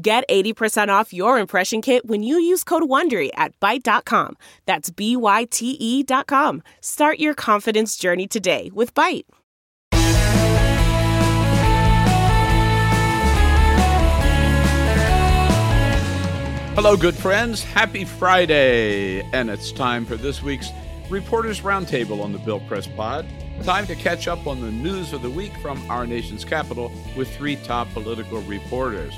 Get 80% off your impression kit when you use code WONDERY at Byte.com. That's B-Y-T-E dot com. Start your confidence journey today with Byte. Hello, good friends. Happy Friday. And it's time for this week's Reporters Roundtable on the Bill Press Pod. Time to catch up on the news of the week from our nation's capital with three top political reporters.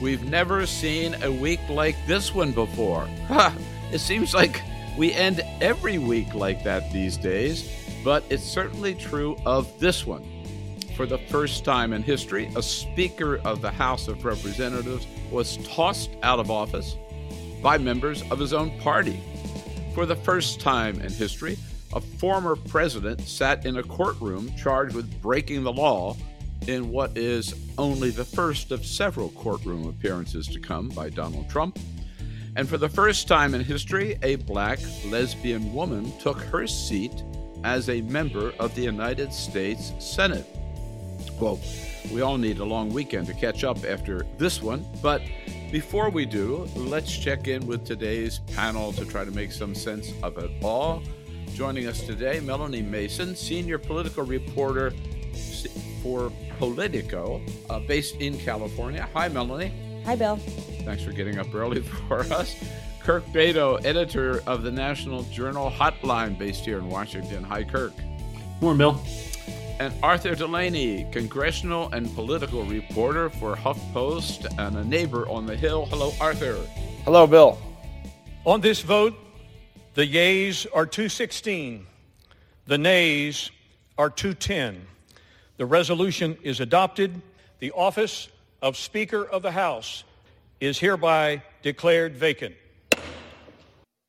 We've never seen a week like this one before. it seems like we end every week like that these days, but it's certainly true of this one. For the first time in history, a Speaker of the House of Representatives was tossed out of office by members of his own party. For the first time in history, a former president sat in a courtroom charged with breaking the law in what is only the first of several courtroom appearances to come by Donald Trump. And for the first time in history, a black lesbian woman took her seat as a member of the United States Senate. Well, we all need a long weekend to catch up after this one, but before we do, let's check in with today's panel to try to make some sense of it all. Joining us today, Melanie Mason, senior political reporter for Politico, uh, based in California. Hi, Melanie. Hi, Bill. Thanks for getting up early for us. Kirk Bado, editor of the National Journal Hotline, based here in Washington. Hi, Kirk. Morning, Bill. And Arthur Delaney, congressional and political reporter for HuffPost and a neighbor on the Hill. Hello, Arthur. Hello, Bill. On this vote, the yeas are 216, the nays are 210. The resolution is adopted. The office of Speaker of the House is hereby declared vacant.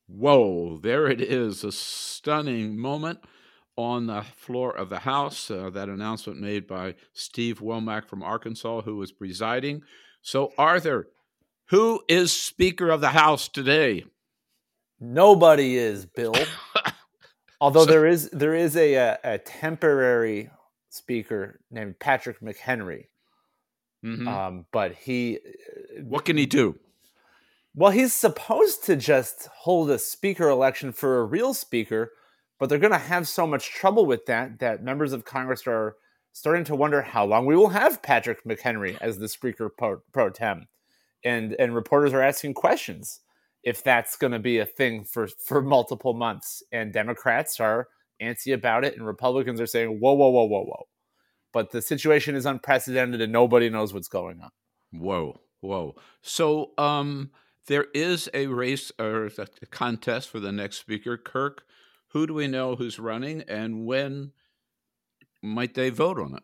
Whoa, there it is. A stunning moment on the floor of the House. Uh, that announcement made by Steve Womack from Arkansas, who was presiding. So, Arthur, who is Speaker of the House today? Nobody is, Bill. Although so, there is there is a, a, a temporary speaker named Patrick McHenry. Mm-hmm. Um, but he, uh, what can he do? Well, he's supposed to just hold a speaker election for a real speaker, but they're going to have so much trouble with that that members of Congress are starting to wonder how long we will have Patrick McHenry as the speaker pro, pro tem, and and reporters are asking questions if that's going to be a thing for for multiple months, and Democrats are antsy about it, and Republicans are saying, whoa, whoa, whoa, whoa, whoa. But the situation is unprecedented and nobody knows what's going on. Whoa, whoa. So um, there is a race or a contest for the next speaker. Kirk, who do we know who's running and when might they vote on it?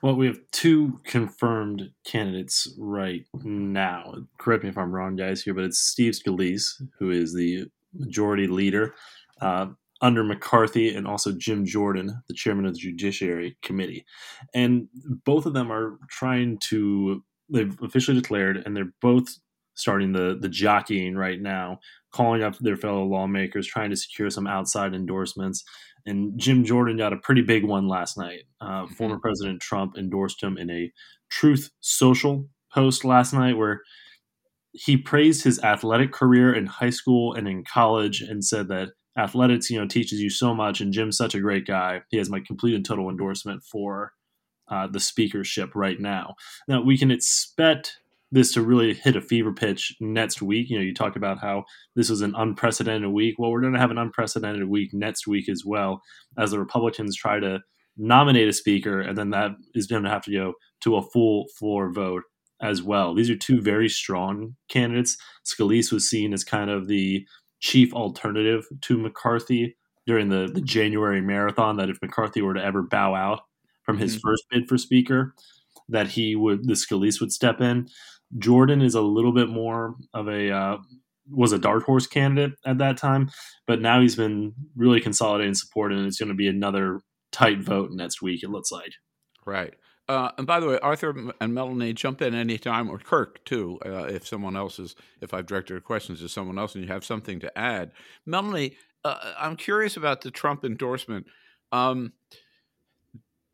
Well, we have two confirmed candidates right now. Correct me if I'm wrong, guys, here, but it's Steve Scalise, who is the majority leader. Uh, under McCarthy and also Jim Jordan, the chairman of the Judiciary Committee. And both of them are trying to, they've officially declared, and they're both starting the, the jockeying right now, calling up their fellow lawmakers, trying to secure some outside endorsements. And Jim Jordan got a pretty big one last night. Uh, mm-hmm. Former President Trump endorsed him in a Truth Social post last night where he praised his athletic career in high school and in college and said that athletics, you know, teaches you so much. And Jim's such a great guy. He has my complete and total endorsement for uh, the speakership right now. Now we can expect this to really hit a fever pitch next week. You know, you talk about how this was an unprecedented week. Well, we're going to have an unprecedented week next week as well, as the Republicans try to nominate a speaker, and then that is going to have to go to a full floor vote as well. These are two very strong candidates. Scalise was seen as kind of the chief alternative to McCarthy during the, the January marathon that if McCarthy were to ever bow out from his mm-hmm. first bid for speaker, that he would the Scalise would step in. Jordan is a little bit more of a uh, was a dark horse candidate at that time, but now he's been really consolidating support, and it's going to be another tight vote next week. It looks like. Right. Uh, and by the way, Arthur and Melanie, jump in anytime, or Kirk too, uh, if someone else is, if I've directed questions to someone else and you have something to add. Melanie, uh, I'm curious about the Trump endorsement. Um,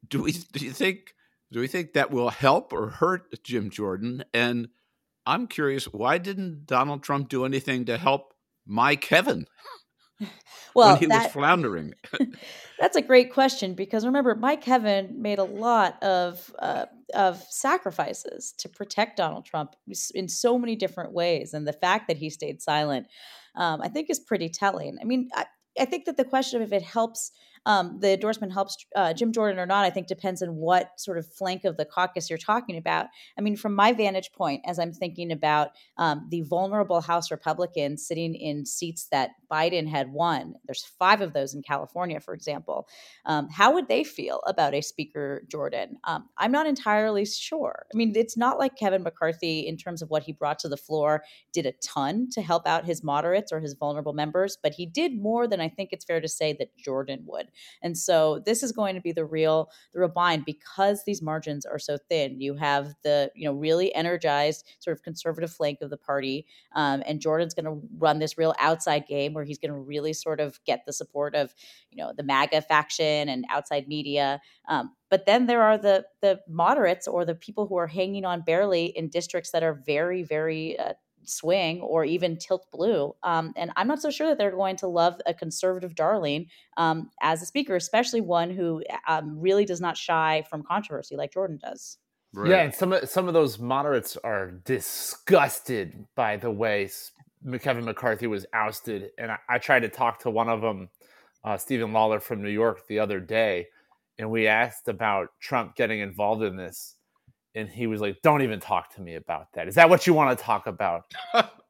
do we do you think do we think that will help or hurt Jim Jordan? And I'm curious, why didn't Donald Trump do anything to help my Kevin? well, when he that, was floundering. that's a great question because remember, Mike Kevin made a lot of uh, of sacrifices to protect Donald Trump in so many different ways, and the fact that he stayed silent, um, I think, is pretty telling. I mean, I, I think that the question of if it helps um, the endorsement helps uh, Jim Jordan or not, I think depends on what sort of flank of the caucus you're talking about. I mean, from my vantage point, as I'm thinking about um, the vulnerable House Republicans sitting in seats that Biden had won, there's five of those in California, for example. Um, how would they feel about a Speaker Jordan? Um, I'm not entirely sure. I mean, it's not like Kevin McCarthy, in terms of what he brought to the floor, did a ton to help out his moderates or his vulnerable members, but he did more than I think it's fair to say that Jordan would. And so this is going to be the real the real because these margins are so thin. You have the you know really energized sort of conservative flank of the party, um, and Jordan's going to run this real outside game where he's going to really sort of get the support of you know the MAGA faction and outside media. Um, but then there are the the moderates or the people who are hanging on barely in districts that are very very uh, swing or even tilt blue. Um, and I'm not so sure that they're going to love a conservative darling um, as a speaker, especially one who um, really does not shy from controversy like Jordan does. Right. Yeah, and some of some of those moderates are disgusted by the way Kevin McCarthy was ousted, and I, I tried to talk to one of them, uh, Stephen Lawler from New York, the other day, and we asked about Trump getting involved in this, and he was like, "Don't even talk to me about that. Is that what you want to talk about?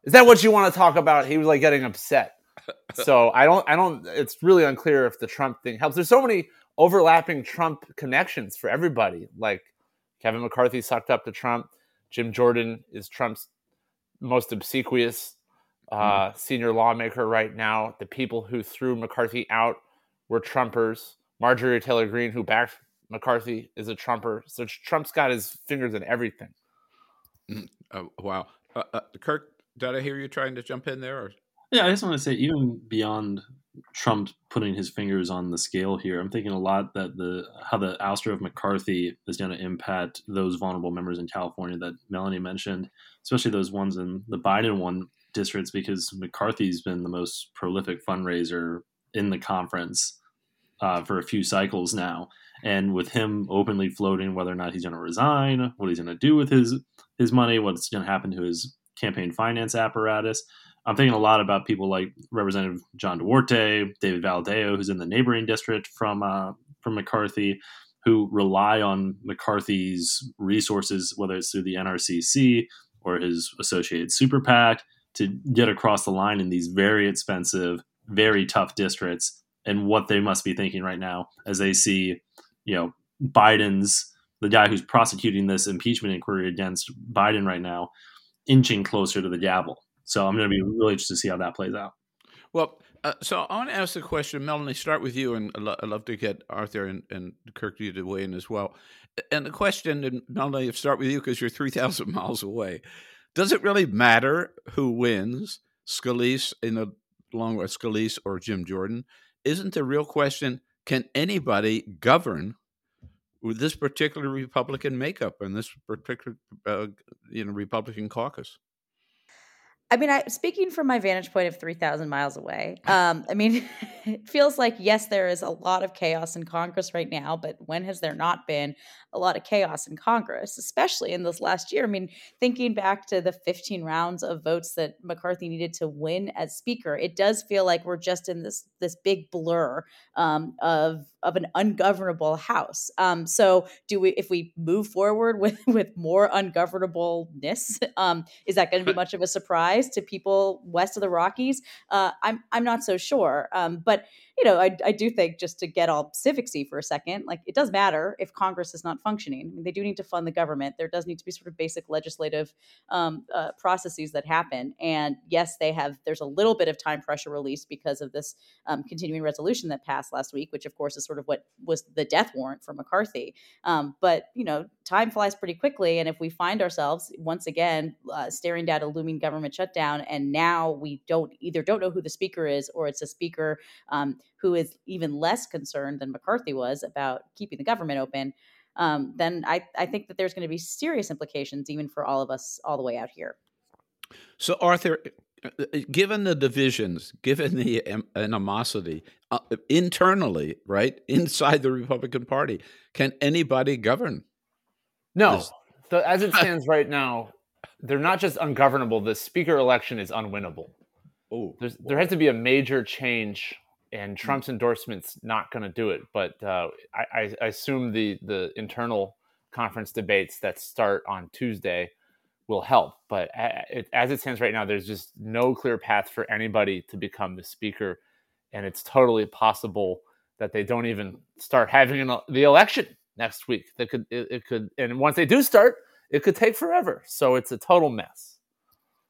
Is that what you want to talk about?" He was like getting upset. So I don't, I don't. It's really unclear if the Trump thing helps. There's so many overlapping Trump connections for everybody. Like Kevin McCarthy sucked up to Trump. Jim Jordan is Trump's most obsequious uh, mm. senior lawmaker right now. The people who threw McCarthy out were Trumpers. Marjorie Taylor Greene, who backed McCarthy is a Trumper. So Trump's got his fingers in everything. Mm, oh, wow. Uh, uh, Kirk, did I hear you trying to jump in there? Or? Yeah, I just want to say, even beyond Trump putting his fingers on the scale here, I'm thinking a lot that the how the ouster of McCarthy is going to impact those vulnerable members in California that Melanie mentioned, especially those ones in the Biden one districts, because McCarthy's been the most prolific fundraiser in the conference uh, for a few cycles now and with him openly floating whether or not he's going to resign, what he's going to do with his his money, what's going to happen to his campaign finance apparatus. I'm thinking a lot about people like Representative John Duarte, David Valadao, who's in the neighboring district from uh, from McCarthy, who rely on McCarthy's resources, whether it's through the NRCC or his associated super PAC, to get across the line in these very expensive, very tough districts. And what they must be thinking right now as they see you know Biden's the guy who's prosecuting this impeachment inquiry against Biden right now, inching closer to the gavel. So I'm going to be really interested to see how that plays out. Well, uh, so I want to ask the question, Melanie. Start with you, and I'd love to get Arthur and, and Kirk to weigh in as well. And the question, and Melanie, start with you because you're three thousand miles away. Does it really matter who wins, Scalise in the long run, Scalise or Jim Jordan? Isn't the real question can anybody govern this particular Republican makeup and this particular uh, you know Republican caucus? I mean, I speaking from my vantage point of three thousand miles away. Um, I mean, it feels like yes, there is a lot of chaos in Congress right now, but when has there not been a lot of chaos in Congress, especially in this last year? I mean, thinking back to the fifteen rounds of votes that McCarthy needed to win as Speaker, it does feel like we're just in this this big blur um, of of an ungovernable House. Um, so, do we if we move forward with with more ungovernableness, um, is that going to be much of a surprise? Applies to people west of the Rockies, uh, I'm I'm not so sure. Um, but you know, I, I do think just to get all civicsy for a second, like it does matter if Congress is not functioning. I mean, they do need to fund the government. There does need to be sort of basic legislative um, uh, processes that happen. And yes, they have. There's a little bit of time pressure released because of this um, continuing resolution that passed last week, which of course is sort of what was the death warrant for McCarthy. Um, but you know, time flies pretty quickly, and if we find ourselves once again uh, staring down a looming government shutdown, and now we don't either don't know who the speaker is, or it's a speaker um, who is even less concerned than McCarthy was about keeping the government open, um, then I, I think that there's going to be serious implications even for all of us all the way out here. So, Arthur, given the divisions, given the animosity uh, internally, right, inside the Republican Party, can anybody govern? No. So as it stands right now, they're not just ungovernable. The speaker election is unwinnable. Oh, there has to be a major change and mm. Trump's endorsement's not going to do it. But uh, I, I, assume the the internal conference debates that start on Tuesday will help. But as it stands right now, there's just no clear path for anybody to become the speaker, and it's totally possible that they don't even start having an, the election next week. That could it, it could, and once they do start, it could take forever. So it's a total mess.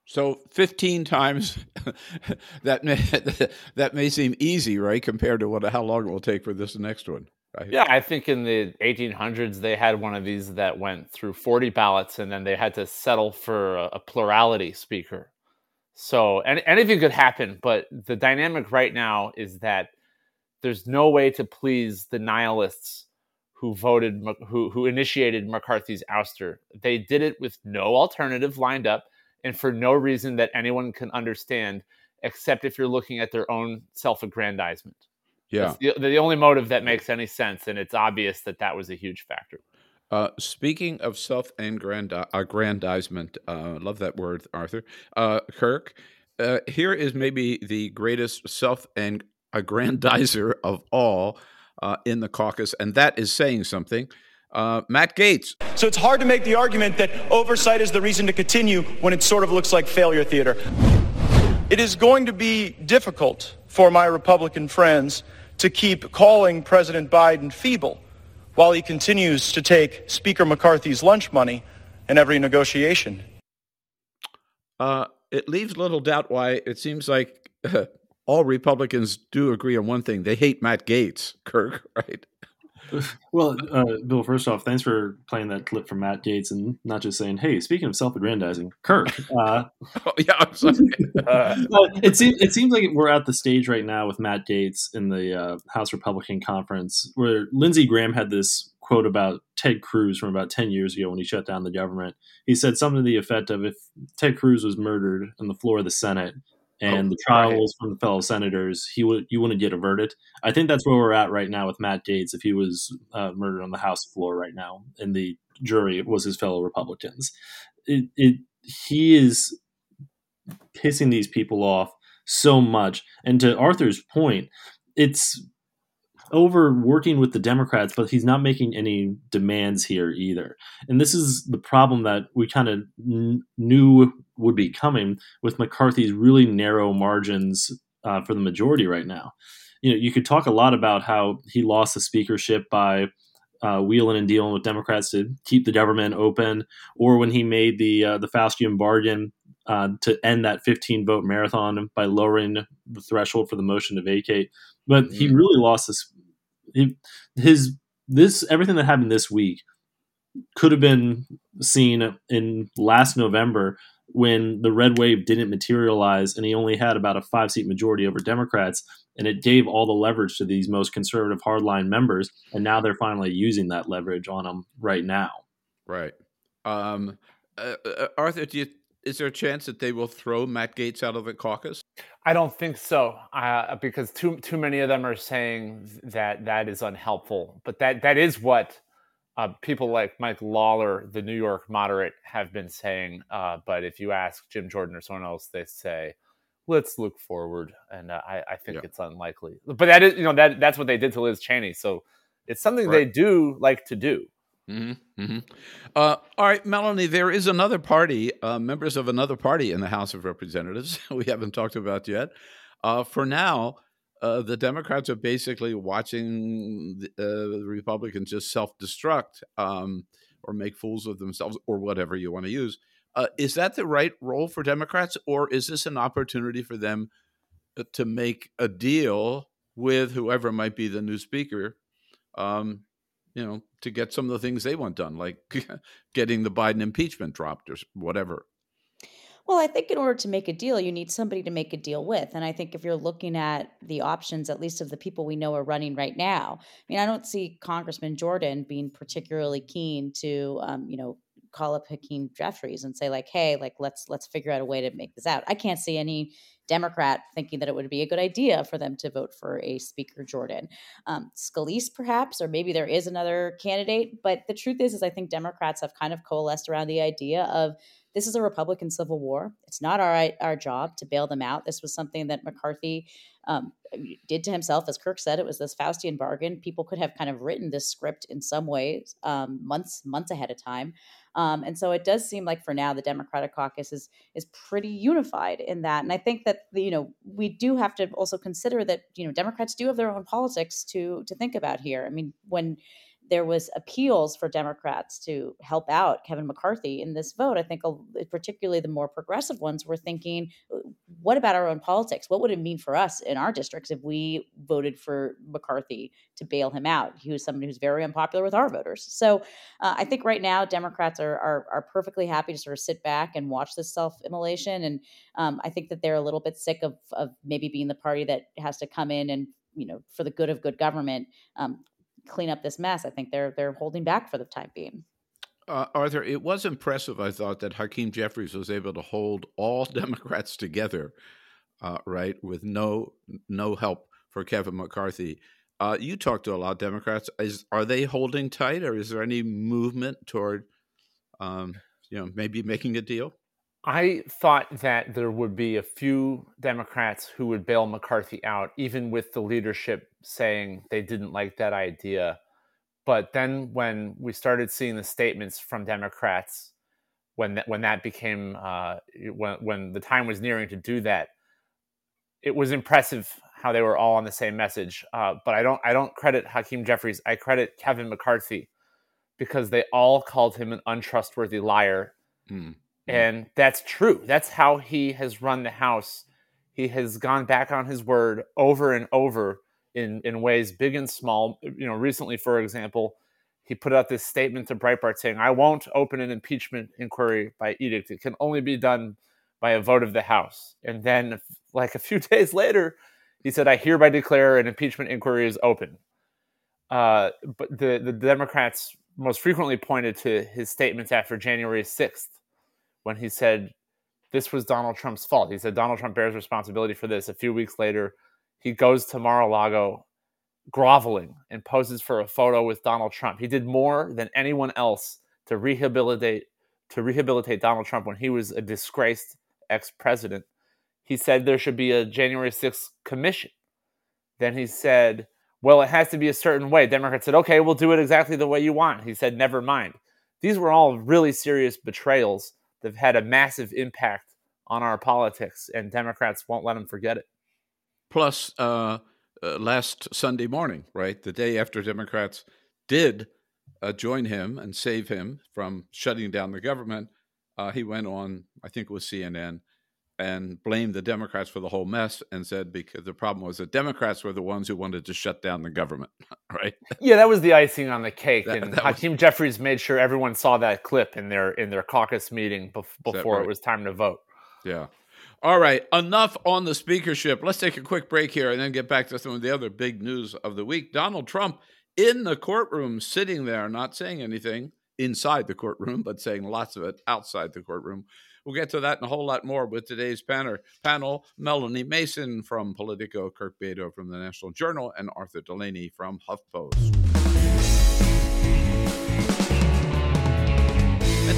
So 15 times that may, that may seem easy, right, compared to what how long it will take for this next one. Right? Yeah, I think in the 1800s they had one of these that went through 40 ballots, and then they had to settle for a, a plurality speaker. So and anything could happen, but the dynamic right now is that there's no way to please the nihilists who voted who who initiated McCarthy's ouster. They did it with no alternative lined up and for no reason that anyone can understand except if you're looking at their own self-aggrandizement. Yeah. The, the, only motive that makes any sense and it's obvious that that was a huge factor. Uh, speaking of self-aggrandizement uh, love that word arthur. Uh, kirk uh, here is maybe the greatest self-aggrandizer of all uh, in the caucus and that is saying something uh, Matt Gaetz. So it's hard to make the argument that oversight is the reason to continue when it sort of looks like failure theater. It is going to be difficult for my Republican friends to keep calling President Biden feeble while he continues to take Speaker McCarthy's lunch money in every negotiation. Uh, it leaves little doubt why it seems like uh, all Republicans do agree on one thing: they hate Matt Gaetz, Kirk, right? Well, uh, Bill, first off, thanks for playing that clip from Matt Gaetz and not just saying, "Hey, speaking of self-aggrandizing, Kirk." Uh, oh, yeah, I'm sorry. uh, it seems it seems like we're at the stage right now with Matt Gaetz in the uh, House Republican conference where Lindsey Graham had this quote about Ted Cruz from about ten years ago when he shut down the government. He said something to the effect of, "If Ted Cruz was murdered on the floor of the Senate." And oh, the trials right. from the fellow senators, he would you wouldn't get a verdict. I think that's where we're at right now with Matt Gaetz. If he was uh, murdered on the House floor right now, and the jury was his fellow Republicans, it, it he is pissing these people off so much. And to Arthur's point, it's over working with the Democrats, but he's not making any demands here either. And this is the problem that we kind of n- knew would be coming with McCarthy's really narrow margins uh, for the majority right now. You know, you could talk a lot about how he lost the speakership by uh, wheeling and dealing with Democrats to keep the government open, or when he made the uh, the Faustian bargain uh, to end that 15 vote marathon by lowering the threshold for the motion to vacate. But mm-hmm. he really lost his, his this everything that happened this week could have been seen in last November when the red wave didn't materialize and he only had about a five seat majority over Democrats. And it gave all the leverage to these most conservative hardline members. And now they're finally using that leverage on them right now. Right. Um, uh, uh, Arthur, you, is there a chance that they will throw Matt Gaetz out of the caucus? I don't think so, uh, because too too many of them are saying that that is unhelpful. But that that is what uh, people like Mike Lawler, the New York moderate, have been saying. Uh, but if you ask Jim Jordan or someone else, they say, "Let's look forward," and uh, I, I, think yeah. it's unlikely. But that is, you know, that that's what they did to Liz Cheney. So it's something right. they do like to do. Mm-hmm, mm-hmm. Uh, all right, Melanie, there is another party, uh, members of another party in the House of Representatives we haven't talked about yet. Uh, for now, uh, the Democrats are basically watching the, uh, the Republicans just self destruct um, or make fools of themselves or whatever you want to use. Uh, is that the right role for Democrats, or is this an opportunity for them to make a deal with whoever might be the new speaker? Um, you know, to get some of the things they want done, like getting the Biden impeachment dropped or whatever. Well, I think in order to make a deal, you need somebody to make a deal with. And I think if you're looking at the options, at least of the people we know are running right now, I mean, I don't see Congressman Jordan being particularly keen to, um, you know, call up Hakeem Jeffries and say like, "Hey, like let's let's figure out a way to make this out." I can't see any Democrat thinking that it would be a good idea for them to vote for a Speaker Jordan. Um, Scalise, perhaps, or maybe there is another candidate. But the truth is, is I think Democrats have kind of coalesced around the idea of this is a Republican civil war. It's not our our job to bail them out. This was something that McCarthy um, did to himself, as Kirk said. It was this Faustian bargain. People could have kind of written this script in some ways um, months months ahead of time. Um, and so it does seem like for now the Democratic caucus is is pretty unified in that. And I think that you know we do have to also consider that you know Democrats do have their own politics to to think about here. I mean when there was appeals for Democrats to help out Kevin McCarthy in this vote. I think particularly the more progressive ones were thinking, what about our own politics? What would it mean for us in our districts if we voted for McCarthy to bail him out? He was somebody who's very unpopular with our voters. So uh, I think right now Democrats are, are, are perfectly happy to sort of sit back and watch this self-immolation, and um, I think that they're a little bit sick of of maybe being the party that has to come in and you know for the good of good government um, clean up this mess. I think they're they're holding back for the time being. Uh, Arthur, it was impressive. I thought that Hakeem Jeffries was able to hold all Democrats together, uh, right, with no no help for Kevin McCarthy. Uh, you talked to a lot of Democrats. Is are they holding tight, or is there any movement toward, um, you know, maybe making a deal? I thought that there would be a few Democrats who would bail McCarthy out, even with the leadership saying they didn't like that idea. But then when we started seeing the statements from Democrats, when that, when that became uh, when when the time was nearing to do that, it was impressive how they were all on the same message. Uh, but I don't I don't credit Hakeem Jeffries. I credit Kevin McCarthy because they all called him an untrustworthy liar. Mm and that's true. That's how he has run the house. He has gone back on his word over and over in, in ways big and small. You know, recently, for example, he put out this statement to Breitbart saying, I won't open an impeachment inquiry by edict. It can only be done by a vote of the House. And then, like a few days later, he said, I hereby declare an impeachment inquiry is open. Uh, but the, the Democrats most frequently pointed to his statements after January 6th when he said this was Donald Trump's fault. He said Donald Trump bears responsibility for this. A few weeks later, he goes to Mar-a-Lago groveling and poses for a photo with Donald Trump. He did more than anyone else to rehabilitate to rehabilitate Donald Trump when he was a disgraced ex-president. He said there should be a January 6th commission. Then he said, "Well, it has to be a certain way." Democrats said, "Okay, we'll do it exactly the way you want." He said, "Never mind." These were all really serious betrayals that have had a massive impact on our politics, and Democrats won't let them forget it. Plus, uh, uh, last Sunday morning, right, the day after Democrats did uh, join him and save him from shutting down the government, uh, he went on, I think it was CNN, and blamed the Democrats for the whole mess and said because the problem was the Democrats were the ones who wanted to shut down the government, right? Yeah, that was the icing on the cake, that, and that Hakeem was... Jeffries made sure everyone saw that clip in their in their caucus meeting before right? it was time to vote. Yeah. All right, enough on the speakership. Let's take a quick break here and then get back to some of the other big news of the week. Donald Trump in the courtroom, sitting there, not saying anything inside the courtroom, but saying lots of it outside the courtroom We'll get to that and a whole lot more with today's panel. Melanie Mason from Politico, Kirk Bado from the National Journal, and Arthur Delaney from HuffPost.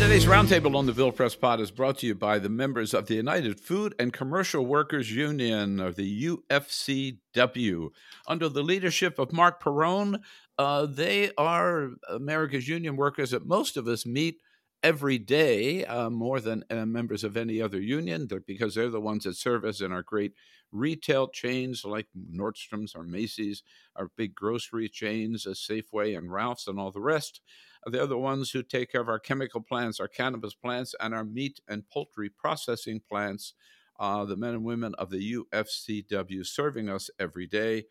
Today's roundtable on the Bill Press Pod is brought to you by the members of the United Food and Commercial Workers Union, or the UFCW. Under the leadership of Marc Perrone, uh, they are America's union workers that most of us meet every day, uh, more than uh, members of any other union, because they're the ones that serve us in our great retail chains like Nordstrom's or Macy's, our big grocery chains, uh, Safeway and Ralph's, and all the rest. They're the ones who take care of our chemical plants, our cannabis plants, and our meat and poultry processing plants. Uh, the men and women of the UFCW serving us every day.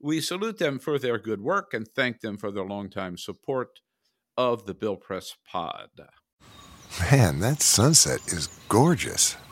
We salute them for their good work and thank them for their longtime support of the Bill Press Pod. Man, that sunset is gorgeous.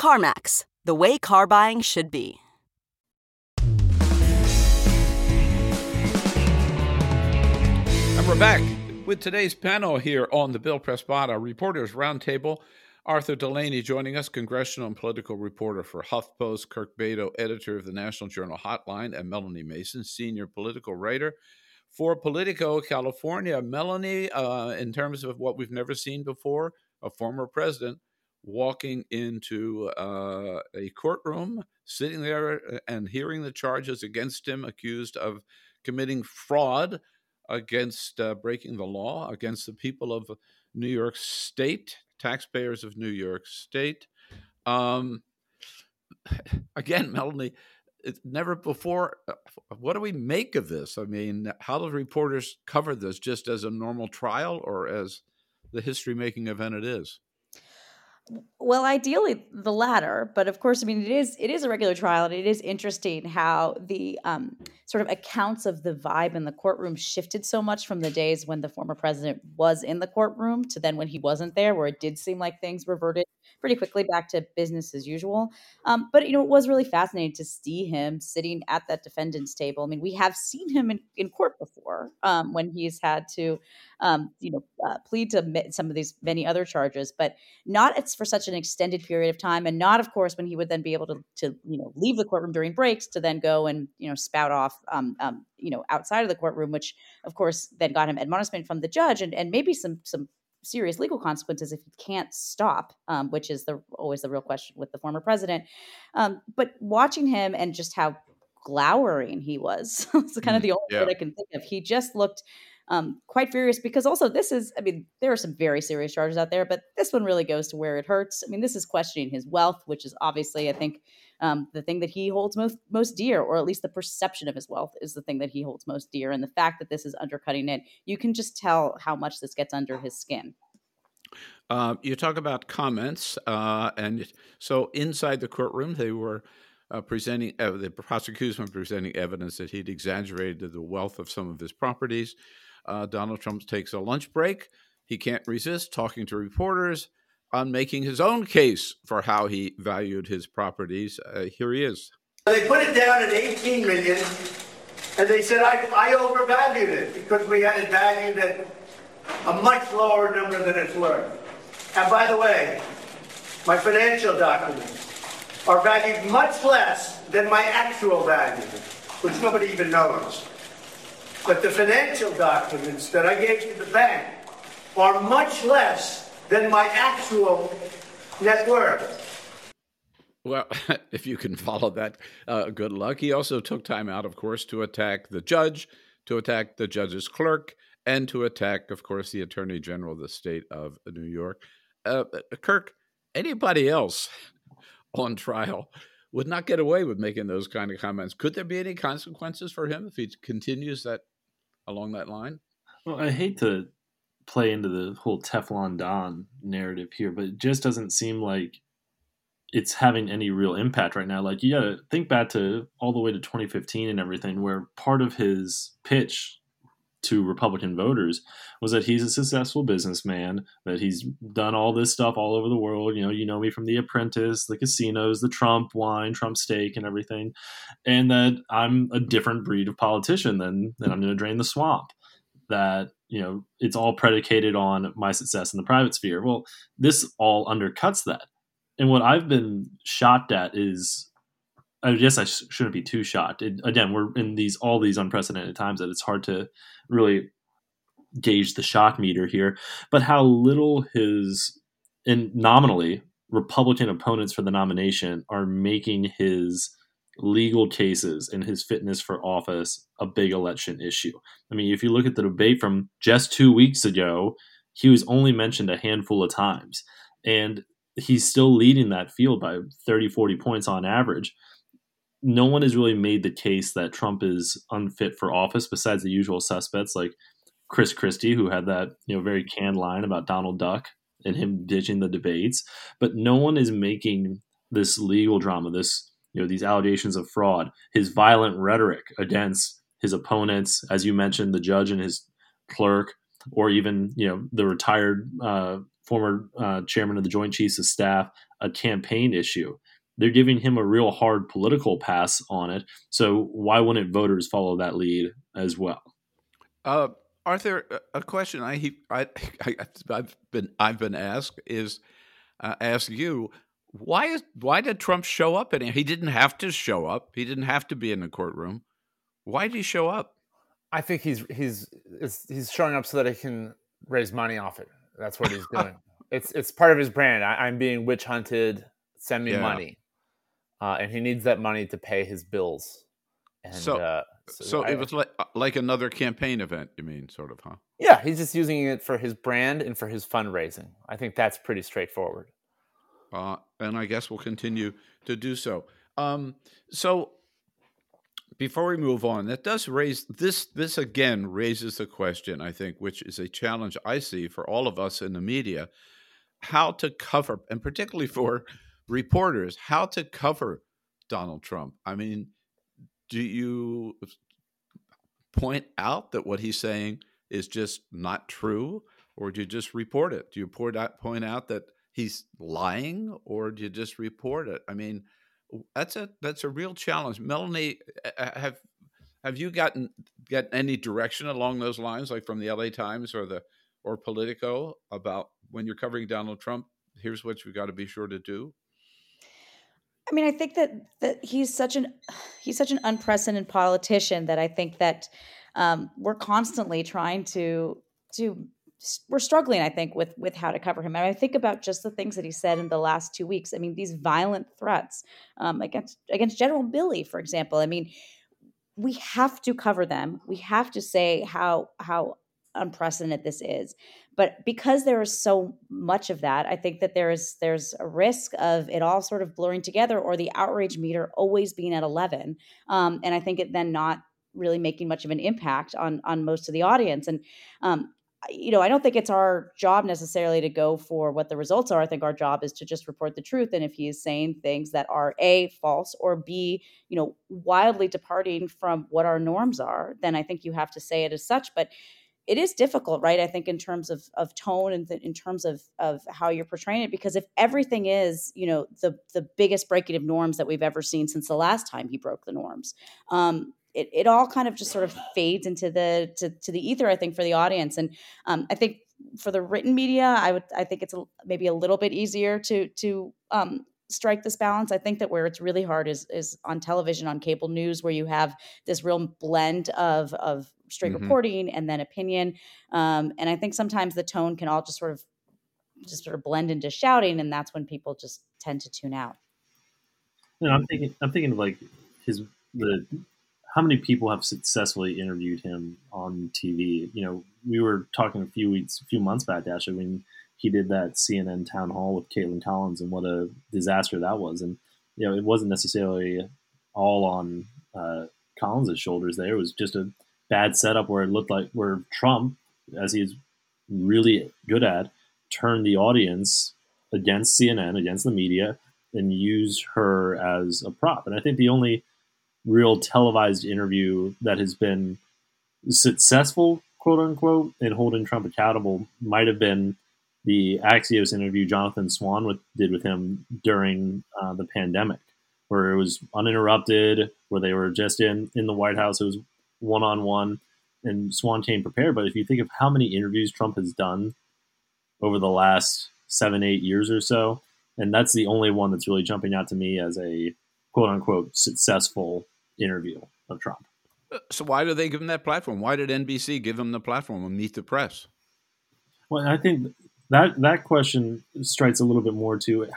CarMax, the way car buying should be. And we're back with today's panel here on the Bill Press Pod, Reporters Roundtable. Arthur Delaney joining us, congressional and political reporter for HuffPost, Kirk Bado, editor of the National Journal Hotline, and Melanie Mason, senior political writer for Politico California. Melanie, uh, in terms of what we've never seen before, a former president walking into uh, a courtroom, sitting there uh, and hearing the charges against him, accused of committing fraud against uh, breaking the law against the people of New York State, taxpayers of New York State. Um, again, Melanie, it's never before. Uh, what do we make of this? I mean, how do reporters cover this just as a normal trial or as the history making event it is? Well, ideally the latter, but of course, I mean it is it is a regular trial, and it is interesting how the um, sort of accounts of the vibe in the courtroom shifted so much from the days when the former president was in the courtroom to then when he wasn't there, where it did seem like things reverted pretty quickly back to business as usual. Um, but you know, it was really fascinating to see him sitting at that defendant's table. I mean, we have seen him in, in court before um, when he's had to, um, you know, uh, plead to some of these many other charges, but not it's for such an extended period of time, and not, of course, when he would then be able to, to you know, leave the courtroom during breaks to then go and you know spout off, um, um, you know, outside of the courtroom, which of course then got him admonishment from the judge and and maybe some some serious legal consequences if he can't stop, um, which is the always the real question with the former president. Um, but watching him and just how glowering he was, it's kind of mm, the only yeah. word I can think of. He just looked um, quite furious because also this is, I mean, there are some very serious charges out there, but this one really goes to where it hurts. I mean, this is questioning his wealth, which is obviously, I think, um, the thing that he holds most most dear, or at least the perception of his wealth is the thing that he holds most dear. And the fact that this is undercutting it, you can just tell how much this gets under his skin. Uh, you talk about comments, uh, and so inside the courtroom, they were uh, presenting uh, the prosecution presenting evidence that he'd exaggerated the wealth of some of his properties. Uh, Donald Trump takes a lunch break. He can't resist talking to reporters on making his own case for how he valued his properties. Uh, here he is. They put it down at 18 million, and they said I, I overvalued it because we had it valued at a much lower number than it's worth. And by the way, my financial documents, are valued much less than my actual value, which nobody even knows. But the financial documents that I gave to the bank are much less than my actual net worth. Well, if you can follow that, uh, good luck. He also took time out, of course, to attack the judge, to attack the judge's clerk, and to attack, of course, the attorney general of the state of New York. Uh, Kirk, anybody else on trial would not get away with making those kind of comments. Could there be any consequences for him if he continues that along that line? Well, I hate to play into the whole Teflon Don narrative here, but it just doesn't seem like it's having any real impact right now. Like you got to think back to all the way to 2015 and everything, where part of his pitch to Republican voters was that he's a successful businessman, that he's done all this stuff all over the world. You know, you know me from The Apprentice, the casinos, the Trump wine, Trump steak, and everything, and that I'm a different breed of politician than that I'm going to drain the swamp. That you know, it's all predicated on my success in the private sphere. Well, this all undercuts that and what I've been shocked at is, I guess I sh- shouldn't be too shocked. It, again, we're in these all these unprecedented times that it's hard to really gauge the shock meter here. But how little his, and nominally, Republican opponents for the nomination are making his legal cases and his fitness for office a big election issue. I mean, if you look at the debate from just two weeks ago, he was only mentioned a handful of times. And he's still leading that field by 30, 40 points on average. No one has really made the case that Trump is unfit for office besides the usual suspects like Chris Christie, who had that you know very canned line about Donald Duck and him ditching the debates. But no one is making this legal drama, this you know these allegations of fraud, his violent rhetoric against his opponents, as you mentioned, the judge and his clerk, or even you know the retired uh, former uh, chairman of the Joint Chiefs of Staff, a campaign issue. They're giving him a real hard political pass on it. So why wouldn't voters follow that lead as well? Uh, Arthur, a question I, I, I have been I've been asked is uh, ask you why is why did Trump show up? And he didn't have to show up. He didn't have to be in the courtroom. Why did he show up? I think he's he's he's showing up so that he can raise money off it. That's what he's doing. it's it's part of his brand. I, am being witch hunted. Send me yeah. money, uh, and he needs that money to pay his bills. And so, uh, so, so I, it was like uh, like another campaign event. You mean, sort of, huh? Yeah, he's just using it for his brand and for his fundraising. I think that's pretty straightforward. Uh, and I guess we'll continue to do so. Um, so before we move on, that does raise this. This again raises the question, I think, which is a challenge I see for all of us in the media, how to cover, and particularly for reporters, how to cover Donald Trump. I mean, do you point out that what he's saying is just not true, or do you just report it? Do you point out, that he's lying, or do you just report it? I mean that's a that's a real challenge. Melanie, have have you gotten get any direction along those lines, like from the LA Times or the or Politico, about when you're covering Donald Trump? Here's what you've got to be sure to do. I mean, I think that that he's such an he's such an unprecedented politician that I think that um, we're constantly trying to to we're struggling i think with with how to cover him. And i think about just the things that he said in the last two weeks. I mean these violent threats um, against against general milley for example. I mean we have to cover them. We have to say how how unprecedented this is but because there is so much of that i think that there is there's a risk of it all sort of blurring together or the outrage meter always being at 11 um, and i think it then not really making much of an impact on on most of the audience and um, you know, I don't think it's our job necessarily to go for what the results are. I think our job is to just report the truth. And if he is saying things that are A, false, or B, you know, wildly departing from what our norms are, then I think you have to say it as such. But it is difficult, right? I think in terms of of tone and th- in terms of of how you're portraying it, because if everything is, you know, the the biggest breaking of norms that we've ever seen since the last time he broke the norms, um, it, it all kind of just sort of fades into the to, to the ether i think for the audience and um, i think for the written media, I would I think it's a, maybe a little bit easier to to um, strike this balance. I think that where it's really hard is is on television, on cable news, where you have this real blend of of straight Mhm. reporting and then opinion. Um, and I think sometimes the tone can all just sort of just sort of blend into shouting, and that's when people just tend to tune out. You know, I'm thinking. I'm thinking of like his the how many people have successfully interviewed him on TV. You know, we were talking a few weeks, a few months back actually when he did that CNN town hall with Kaitlan Collins, and what a disaster that was. And you know, it wasn't necessarily all on uh, Collins' shoulders. There it was just a bad setup where it looked like where Trump, as he's really good at, turned the audience against CNN, against the media, and used her as a prop. And I think the only real televised interview that has been successful, quote unquote, in holding Trump accountable might have been the Axios interview Jonathan Swan with, did with him during uh, the pandemic, where it was uninterrupted, where they were just in in the White House. It was one on one, and Swan came prepared. But if you think of how many interviews Trump has done over the last seven, eight years or so, and that's the only one that's really jumping out to me as a quote unquote successful interview of Trump. Uh, so why do they give him that platform? Why did NBC give him the platform and meet the press? Well, I think that that question strikes a little bit more to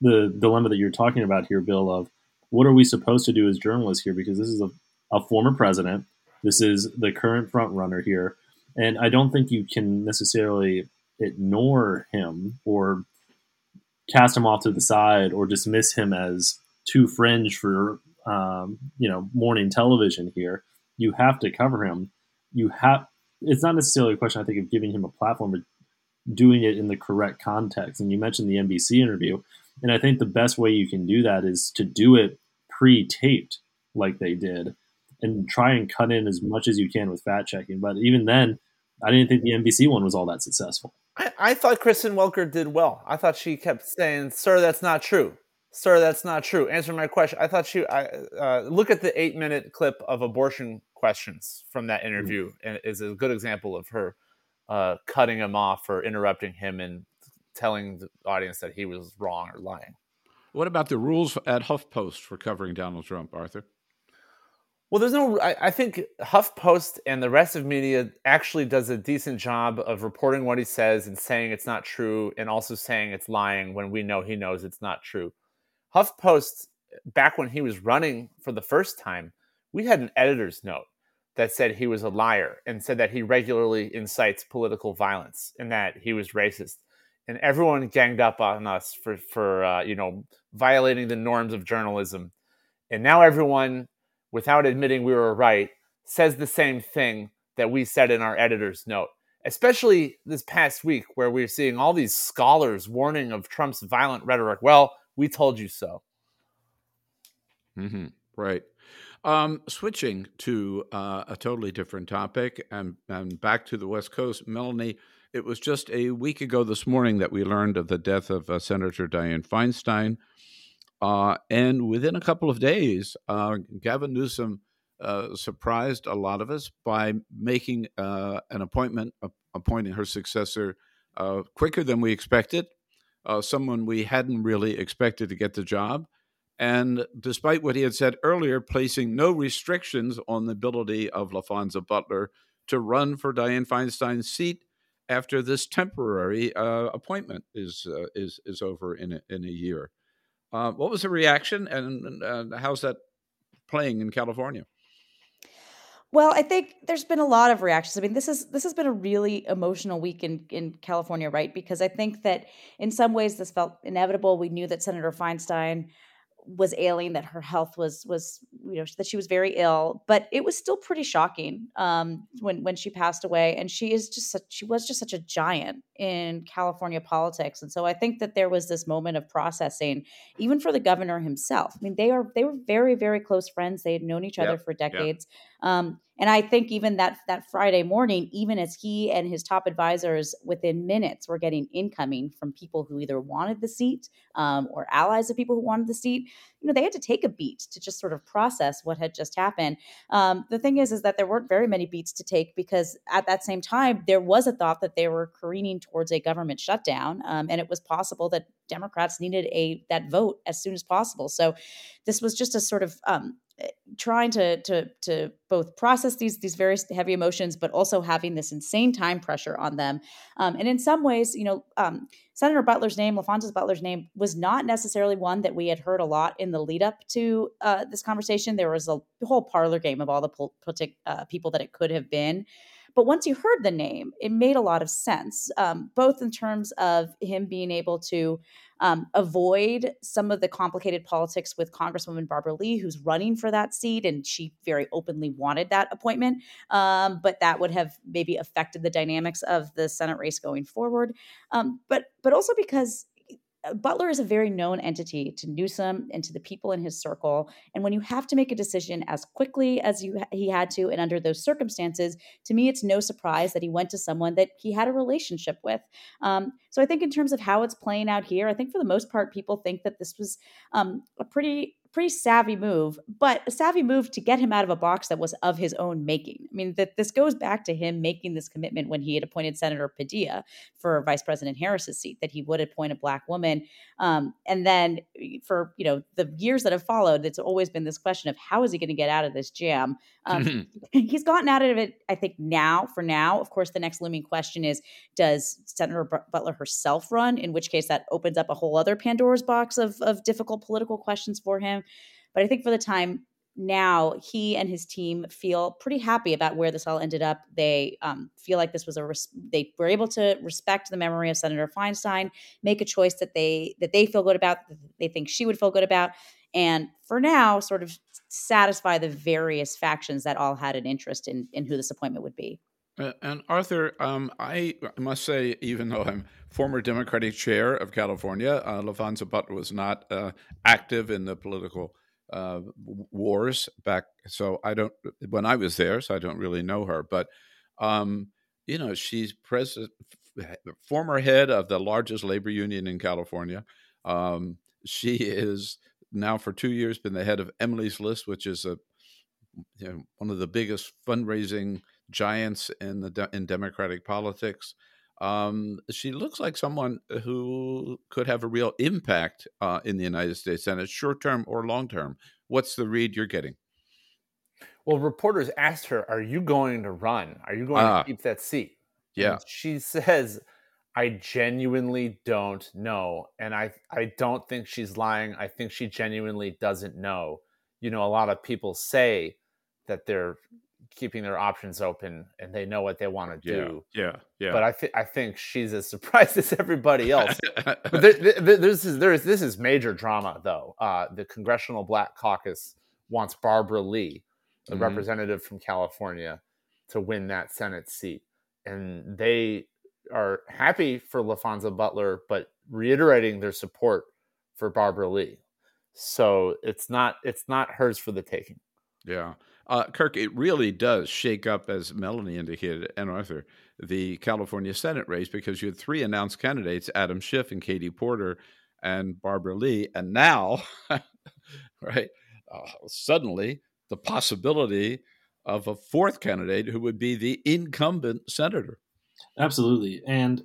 the dilemma that you're talking about here, Bill. Of what are we supposed to do as journalists here? Because this is a, a former president. This is the current front runner here, and I don't think you can necessarily ignore him or cast him off to the side or dismiss him as too fringe for um, you know morning television here. You have to cover him. You have. It's not necessarily a question I think of giving him a platform, but doing it in the correct context. And you mentioned the NBC interview, and I think the best way you can do that is to do it pre-taped like they did, and try and cut in as much as you can with fact checking. But even then, I didn't think the NBC one was all that successful. I, I thought Kristen Welker did well. I thought she kept saying, "Sir, that's not true. Sir, that's not true." Answer my question. I thought she. I uh, look at the eight-minute clip of abortion questions from that interview, and is a good example of her uh, cutting him off or interrupting him and telling the audience that he was wrong or lying. What about the rules at HuffPost for covering Donald Trump, Arthur? Well, there's no. I, I think HuffPost and the rest of media actually does a decent job of reporting what he says and saying it's not true, and also saying it's lying when we know he knows it's not true. HuffPost, back when he was running for the first time, we had an editor's note that said he was a liar and said that he regularly incites political violence and that he was racist. And everyone ganged up on us for for uh, you know violating the norms of journalism. And now everyone without admitting we were right, says the same thing that we said in our editor's note. Especially this past week, where we're seeing all these scholars warning of Trump's violent rhetoric. Well, we told you so. Mm-hmm. Right. Um, switching to uh, a totally different topic and, and back to the West Coast, Melanie. It was just a week ago this morning that we learned of the death of uh, Senator Dianne Feinstein. Uh, and within a couple of days, uh, Gavin Newsom uh, surprised a lot of us by making uh, an appointment, appointing her successor uh, quicker than we expected, uh, someone we hadn't really expected to get the job. And despite what he had said earlier, placing no restrictions on the ability of Laphonza Butler to run for Dianne Feinstein's seat after this temporary appointment is is is over in a, in a year. Uh, what was the reaction, and uh, how's that playing in California? Well, I think there's been a lot of reactions. I mean, this is this has been a really emotional week in in California, right? Because I think that in some ways this felt inevitable. We knew that Senator Feinstein was ailing that her health was was you know that she was very ill but it was still pretty shocking um, when when she passed away and she is just such, she was just such a giant in California politics and so I think that there was this moment of processing even for the governor himself I mean they are they were very very close friends they had known each other Yep, for yep. Um, and I think even that that Friday morning, even as he and his top advisors within minutes were getting incoming from people who either wanted the seat um, or allies of people who wanted the seat, you know, they had to take a beat to just sort of process what had just happened. Um, the thing is, is that there weren't very many beats to take because at that same time there was a thought that they were careening towards a government shutdown, um, and it was possible that Democrats needed a that vote as soon as possible. So this was just a sort of um, trying to to to both process these these very heavy emotions, but also having this insane time pressure on them. Um, and in some ways, you know, um, Senator Butler's name, Laphonza Butler's name, was not necessarily one that we had heard a lot in the lead up to uh, this conversation. There was a whole parlor game of all the politi- uh, people that it could have been. But once you heard the name, it made a lot of sense, um, both in terms of him being able to um, avoid some of the complicated politics with Congresswoman Barbara Lee, who's running for that seat, and she very openly wanted that appointment. Um, but that would have maybe affected the dynamics of the Senate race going forward. Um, but but also because Butler is a very known entity to Newsom and to the people in his circle. And when you have to make a decision as quickly as you he had to, and under those circumstances, to me, it's no surprise that he went to someone that he had a relationship with. Um, so I think in terms of how it's playing out here, I think for the most part, people think that this was um, a pretty pretty savvy move, but a savvy move to get him out of a box that was of his own making. I mean, that this goes back to him making this commitment when he had appointed Senator Padilla for Vice President Harris's seat that he would appoint a black woman. Um, and then for you know the years that have followed, it's always been this question of how is he going to get out of this jam? Um, he's gotten out of it, I think, now. For now, of course, the next looming question is: Does Senator Butler herself run? In which case, that opens up a whole other Pandora's box of of difficult political questions for him. But I think for the time now, he and his team feel pretty happy about where this all ended up. They um, feel like this was a res- they were able to respect the memory of Senator Feinstein, make a choice that they that they feel good about, that they think she would feel good about, and for now, sort of satisfy the various factions that all had an interest in in who this appointment would be. Uh, and Arthur, um, I must say, even though I'm former Democratic chair of California, uh, Laphonza Butler was not uh, active in the political uh, wars back. So I don't when I was there, so I don't really know her. But um, you know, she's president, former head of the largest labor union in California. Um, she is now for two years been the head of Emily's List, which is a you know, one of the biggest fundraising giants in the de- in Democratic politics. Um, she looks like someone who could have a real impact uh, in the United States Senate, short term or long term. What's the read you're getting? Well, reporters asked her, "Are you going to run? Are you going to ah. keep that seat?" Yeah, and she says, "I genuinely don't know," and I I don't think she's lying. I think she genuinely doesn't know. You know, a lot of people say that they're keeping their options open and they know what they want to do. Yeah, yeah, yeah. But I think I think she's as surprised as everybody else. but there, there, this is there is this is major drama though. Uh, the Congressional Black Caucus wants Barbara Lee, the mm-hmm. representative from California, to win that Senate seat, and they are happy for Laphonza Butler, but reiterating their support for Barbara Lee. So it's not it's not hers for the taking. Yeah. Uh, Kirk, it really does shake up, as Melanie indicated, and Arthur, the California Senate race because you had three announced candidates Adam Schiff and Katie Porter and Barbara Lee. And now, right, uh, suddenly the possibility of a fourth candidate who would be the incumbent senator. Absolutely. And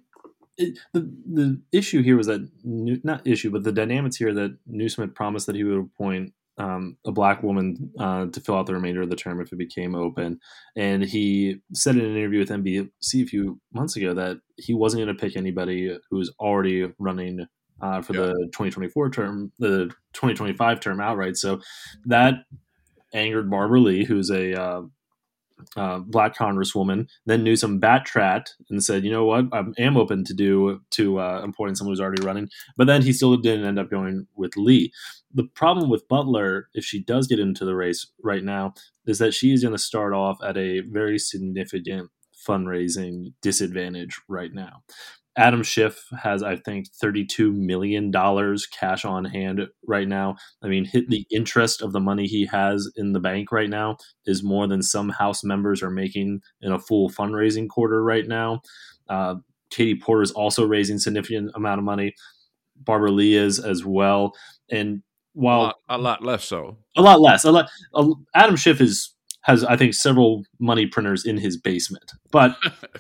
it, the the issue here was that not issue, but the dynamics here that Newsom had promised that he would appoint um, a black woman uh, to fill out the remainder of the term if it became open. And he said in an interview with NBC a few months ago that he wasn't going to pick anybody who was already running uh, for yeah. the 2024 term, the 2025 term outright. So that angered Barbara Lee, who's a uh, uh, black congresswoman. Then Newsom backtracked and said, "You know what? I am open to do to uh, appointing someone who's already running." But then he still didn't end up going with Lee. The problem with Butler, if she does get into the race right now, is that she is going to start off at a very significant fundraising disadvantage right now. Adam Schiff has, I think, $32 million cash on hand right now. I mean, hit the interest of the money he has in the bank right now is more than some House members are making in a full fundraising quarter right now. Uh, Katie Porter is also raising significant amount of money. Barbara Lee is as well. And while a lot, a lot less so. a lot less. A lot, a, Adam Schiff is has I think several money printers in his basement, but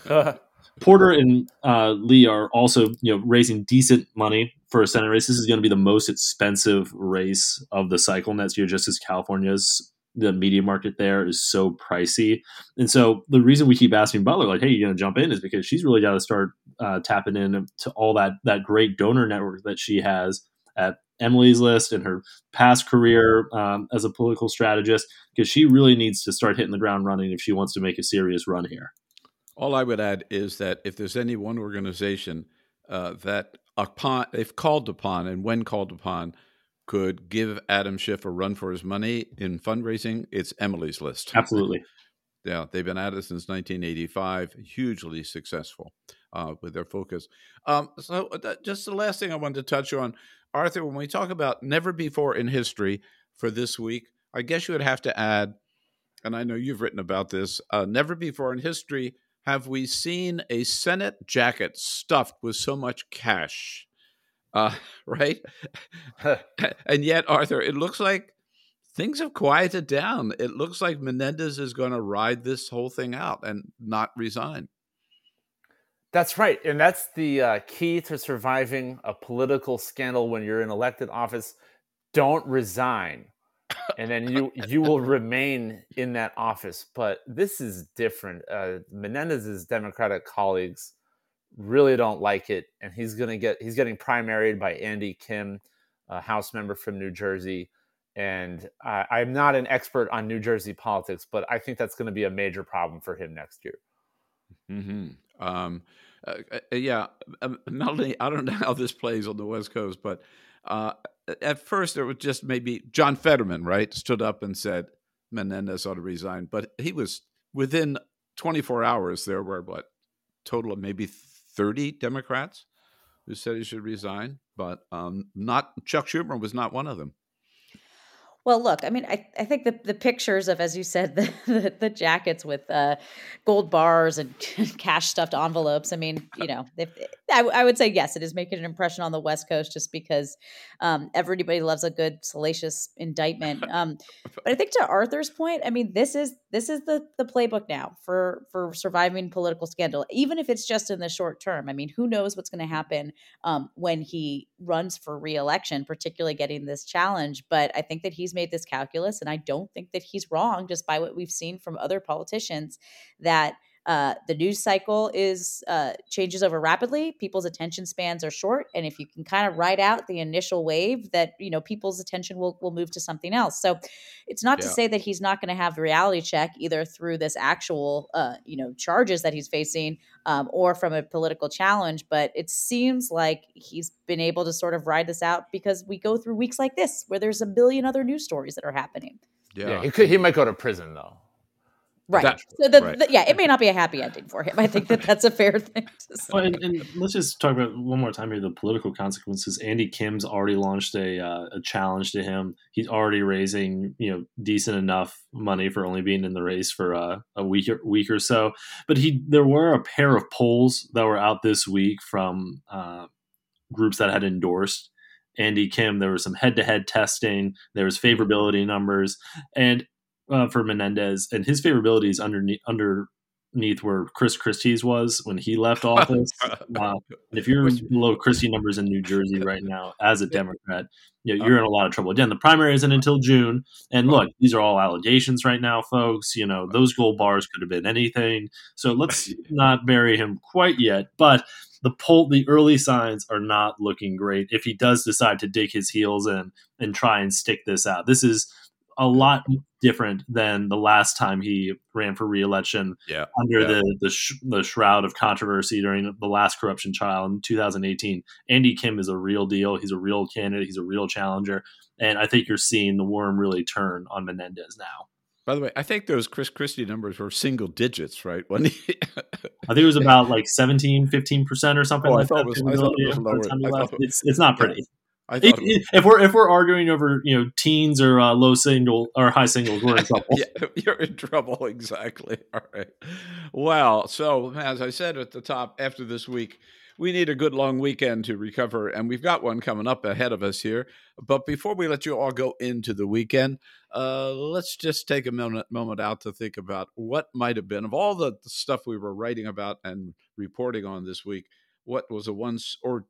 Porter and uh, Lee are also you know raising decent money for a Senate race. This is going to be the most expensive race of the cycle next year, just as California's the media market there is so pricey. And so the reason we keep asking Butler, like, hey, you're going to jump in, is because she's really got to start uh, tapping in to all that that great donor network that she has at Emily's List and her past career um, as a political strategist, because she really needs to start hitting the ground running if she wants to make a serious run here. All I would add is that if there's any one organization uh, that upon if called upon and when called upon could give Adam Schiff a run for his money in fundraising, it's Emily's List. Absolutely. Yeah, they've been at it since 1985, hugely successful uh, with their focus. Um, so, that, just the last thing I wanted to touch on, Arthur, when we talk about never before in history for this week, I guess you would have to add, and I know you've written about this, uh, never before in history have we seen a Senate jacket stuffed with so much cash. Uh, right? and yet, Arthur, it looks like things have quieted down. It looks like Menendez is going to ride this whole thing out and not resign. That's right. And that's the uh, key to surviving a political scandal when you're in elected office. Don't resign. and then you you will remain in that office. But this is different. Uh, Menendez's Democratic colleagues really don't like it, and he's gonna get he's getting primaried by Andy Kim, a House member from New Jersey. And uh, I'm not an expert on New Jersey politics, but I think that's going to be a major problem for him next year. Mm-hmm. Um, uh, uh, yeah, um, Melanie, I don't know how this plays on the West Coast, but uh, at first there was just maybe John Fetterman, right, stood up and said Menendez ought to resign, but he was within 24 hours. There were what total of maybe 30 Democrats who said he should resign, but um, not Chuck Schumer was not one of them. Well, look, I mean, I, I think the, the pictures of, as you said, the, the, the jackets with uh, gold bars and cash stuffed envelopes. I mean, you know, if, I, I would say yes, it is making an impression on the West Coast just because um, everybody loves a good salacious indictment. Um, but I think to Arthur's point, I mean, this is this is the the playbook now for for surviving political scandal, even if it's just in the short term. I mean, who knows what's going to happen um, when he runs for reelection, particularly getting this challenge. But I think that he's made this calculus, and I don't think that he's wrong, just by what we've seen from other politicians that uh, the news cycle is uh, changes over rapidly. People's attention spans are short, and if you can kind of ride out the initial wave, that you know people's attention will will move to something else. So it's not yeah. to say that he's not going to have the reality check either through this actual uh, you know charges that he's facing um, or from a political challenge. But it seems like he's been able to sort of ride this out because we go through weeks like this where there's a billion other news stories that are happening. Yeah, yeah he could. He might go to prison though. Right. That, so the, right. the, yeah, it may not be a happy ending for him. I think that that's a fair thing to say. Well, and, and, let's just talk about one more time here the political consequences. Andy Kim's already launched a uh, a challenge to him. He's already raising you know decent enough money for only being in the race for uh, a week or, week or so. But he there were a pair of polls that were out this week from uh, groups that had endorsed Andy Kim. There was some head to head testing. There was favorability numbers, and uh, for Menendez, and his favorability is underneath underneath where Chris Christie's was when he left office. uh, if you're below Christie numbers in New Jersey right now as a Democrat, you know, you're in a lot of trouble. Again, the primary isn't until June, and look, these are all allegations right now, folks. You know, those gold bars could have been anything. So let's not bury him quite yet, but the poll the early signs are not looking great if he does decide to dig his heels in and try and stick this out. This is a lot different than the last time he ran for reelection yeah, under yeah. the the, sh- the shroud of controversy during the last corruption trial in 2018. Andy Kim is a real deal. He's a real candidate. He's a real challenger, and I think you're seeing the worm really turn on Menendez now. By the way, I think those Chris Christie numbers were single digits, right? When he I think it was about like 17, 15 percent or something. Oh, like I, thought that. Was, I thought it was lower. It's it's not pretty. Yeah. If, if, we're if we're arguing over you know teens or uh, low single or high singles, we're in trouble. yeah, you're in trouble exactly. All right. Well, so as I said at the top, after this week, we need a good long weekend to recover, and we've got one coming up ahead of us here. But before we let you all go into the weekend, uh, let's just take a moment, moment out to think about what might have been of all the stuff we were writing about and reporting on this week. What was a once, or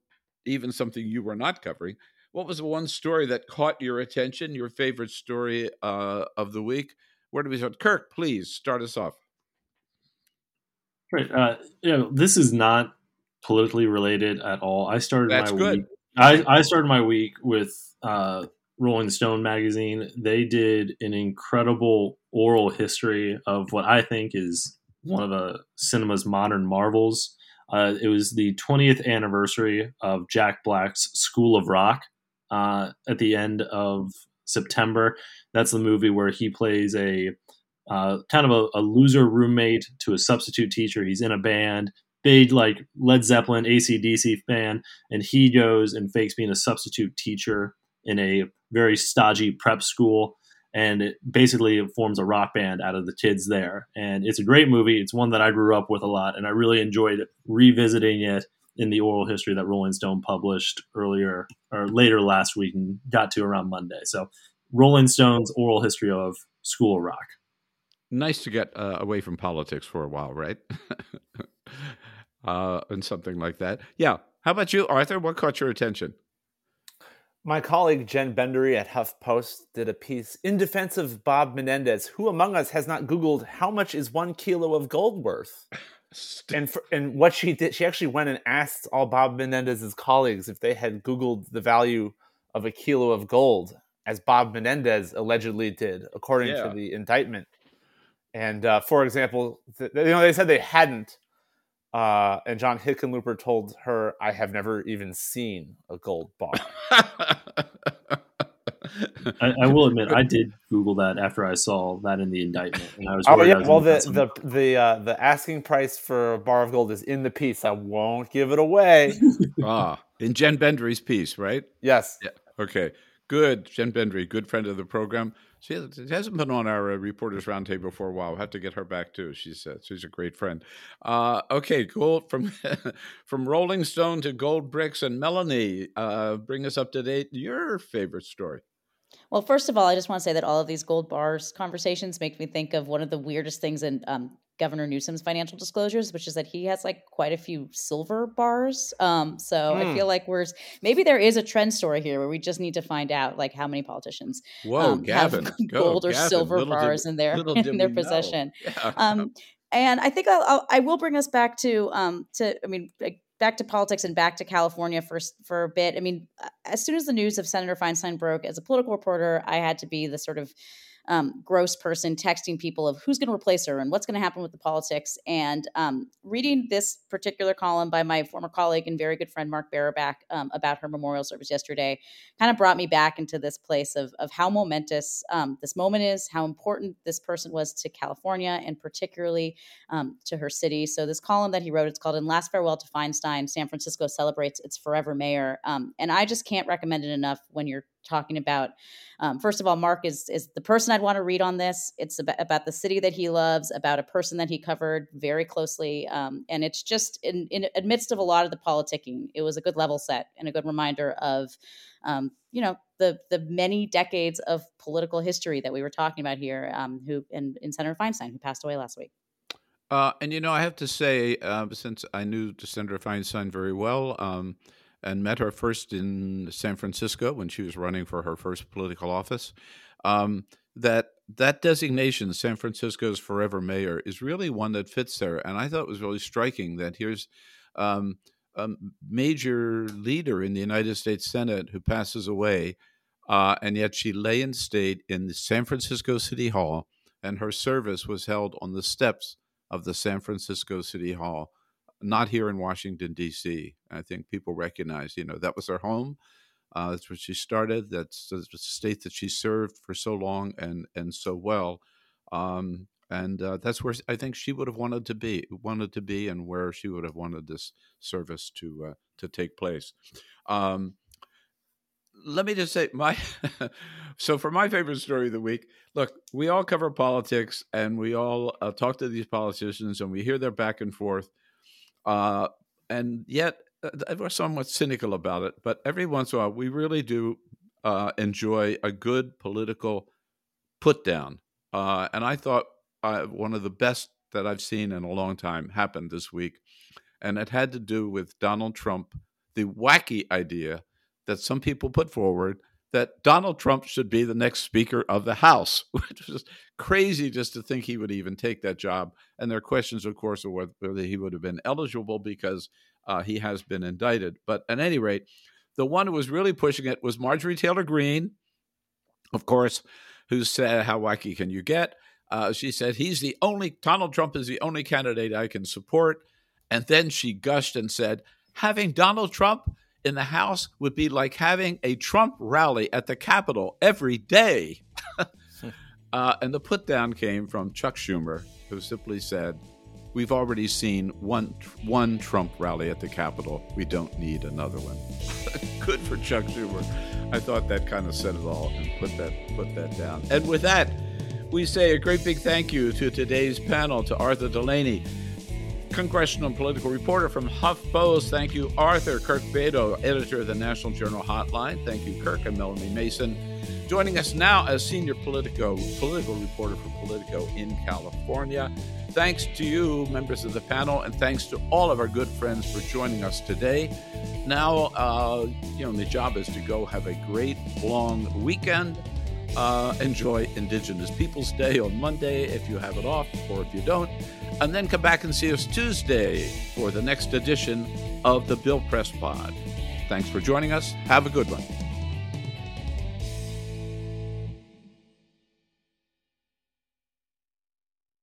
even something you were not covering? What was the one story that caught your attention? Your favorite story uh, of the week? Where do we start? Kirk, please start us off. Right. Uh, you know, this is not politically related at all. I started That's my good. week. I, I started my week with uh, Rolling Stone magazine. They did an incredible oral history of what I think is one of the cinema's modern marvels. Uh, it was the 20th anniversary of Jack Black's School of Rock uh, at the end of September. That's the movie where he plays a uh, kind of a, a loser roommate to a substitute teacher. He's in a band, big like Led Zeppelin, ACDC fan, and he goes and fakes being a substitute teacher in a very stodgy prep school. And it basically forms a rock band out of the kids there. And it's a great movie. It's one that I grew up with a lot, and I really enjoyed revisiting it in the oral history that Rolling Stone published earlier or later last week and got to around Monday. So, Rolling Stone's oral history of School Rock. Nice to get uh, away from politics for a while, right? uh, and something like that. Yeah. How about you, Arthur? What caught your attention? My colleague Jen Bendery at HuffPost did a piece in defense of Bob Menendez. Who among us has not Googled how much is one kilo of gold worth? and for, and what she did, she actually went and asked all Bob Menendez's colleagues if they had Googled the value of a kilo of gold, as Bob Menendez allegedly did, according Yeah. to the indictment. And uh, for example, th- you know they said they hadn't, uh, and John Hickenlooper told her, "I have never even seen a gold bar." I, I will admit, I did Google that after I saw that in the indictment, and I was. Oh yeah, was well the the the uh, the asking price for a bar of gold is in the piece. I won't give it away. ah, in Jen Bendery's piece, right? yes. Yeah. Okay. Good. Jen Bendery, good friend of the program. She has- hasn't been on our uh, Reporters Roundtable for a while. We'll have to get her back too. She's she's a great friend. Uh, okay, gold from from Rolling Stone to Gold Bricks and Melanie. Uh, bring us up to date. Your favorite story. Well, first of all, I just want to say that all of these gold bars conversations make me think of one of the weirdest things in um, Governor Newsom's financial disclosures, which is that he has like quite a few silver bars. Um, so I Hmm. feel like we're maybe there is a trend story here where we just need to find out like how many politicians Whoa, um, have Gavin, go, gold or Gavin. silver Little did- bars in their in their possession. Yeah. Um, and I think I'll, I'll, I will bring us back to um to I mean like, back to politics and back to California for for a bit. I mean, as soon as the news of Senator Feinstein broke, as a political reporter, I had to be the sort of um, gross person texting people of who's going to replace her and what's going to happen with the politics. And um, reading this particular column by my former colleague and very good friend Marc Barabak um, about her memorial service yesterday kind of brought me back into this place of, of how momentous um, this moment is, how important this person was to California and particularly um, to her city. So this column that he wrote, it's called "In Last Farewell to Feinstein: San Francisco Celebrates Its Forever Mayor," um, and I just can't recommend it enough when you're talking about. Um, first of all, Mark is is the person I'd want to read on this. It's about, about the city that he loves, about a person that he covered very closely, um, and it's just in, in amidst of a lot of the politicking. It was a good level set and a good reminder of, um, you know, the the many decades of political history that we were talking about here. Um, who and, and Senator Feinstein, who passed away last week. Uh, and you know, I have to say, uh, since I knew Senator Feinstein very well um, and met her first in San Francisco when she was running for her first political office, um, that that designation, San Francisco's forever mayor, is really one that fits there. And I thought it was really striking that here's um, a major leader in the United States Senate who passes away, uh, and yet she lay in state in the San Francisco City Hall, and her service was held on the steps of the San Francisco City Hall, not here in Washington D.C. I think people recognize, you know, that was her home. Uh, that's where she started. That's the state that she served for so long and and so well, um, and uh, that's where I think she would have wanted to be, wanted to be, and where she would have wanted this service to uh, to take place. Um, let me just say my so for my favorite story of the week look we all cover politics and we all uh, talk to these politicians and we hear their back and forth uh, and yet uh, we're somewhat cynical about it, but every once in a while, we really do uh, enjoy a good political put down. Uh, and I thought uh, one of the best that I've seen in a long time happened this week. And it had to do with Donald Trump, the wacky idea that some people put forward that Donald Trump should be the next Speaker of the House, which was crazy just to think he would even take that job. And there are questions, of course, of whether he would have been eligible because uh, he has been indicted. But at any rate, the one who was really pushing it was Marjorie Taylor Greene, of course, who said, How wacky can you get? Uh, she said, He's the only, Donald Trump is the only candidate I can support. And then she gushed and said, Having Donald Trump in the House would be like having a Trump rally at the Capitol every day. uh, and the put down came from Chuck Schumer, who simply said, We've already seen one one Trump rally at the Capitol. We don't need another one. Good for Chuck Schumer. I thought that kind of said it all and put that put that down. And with that, we say a great big thank you to today's panel to Arthur Delaney, congressional political reporter from HuffPost. Thank you, Arthur. Kirk Bado, editor of the National Journal Hotline. Thank you, Kirk and Melanie Mason. Joining us now as senior Politico political reporter for Politico in California. Thanks to you, members of the panel, and thanks to all of our good friends for joining us today. Now, uh, you know, the job is to go have a great long weekend. Uh, enjoy Indigenous Peoples Day on Monday if you have it off, or if you don't, and then come back and see us Tuesday for the next edition of the Bill Press Pod. Thanks for joining us. Have a good one.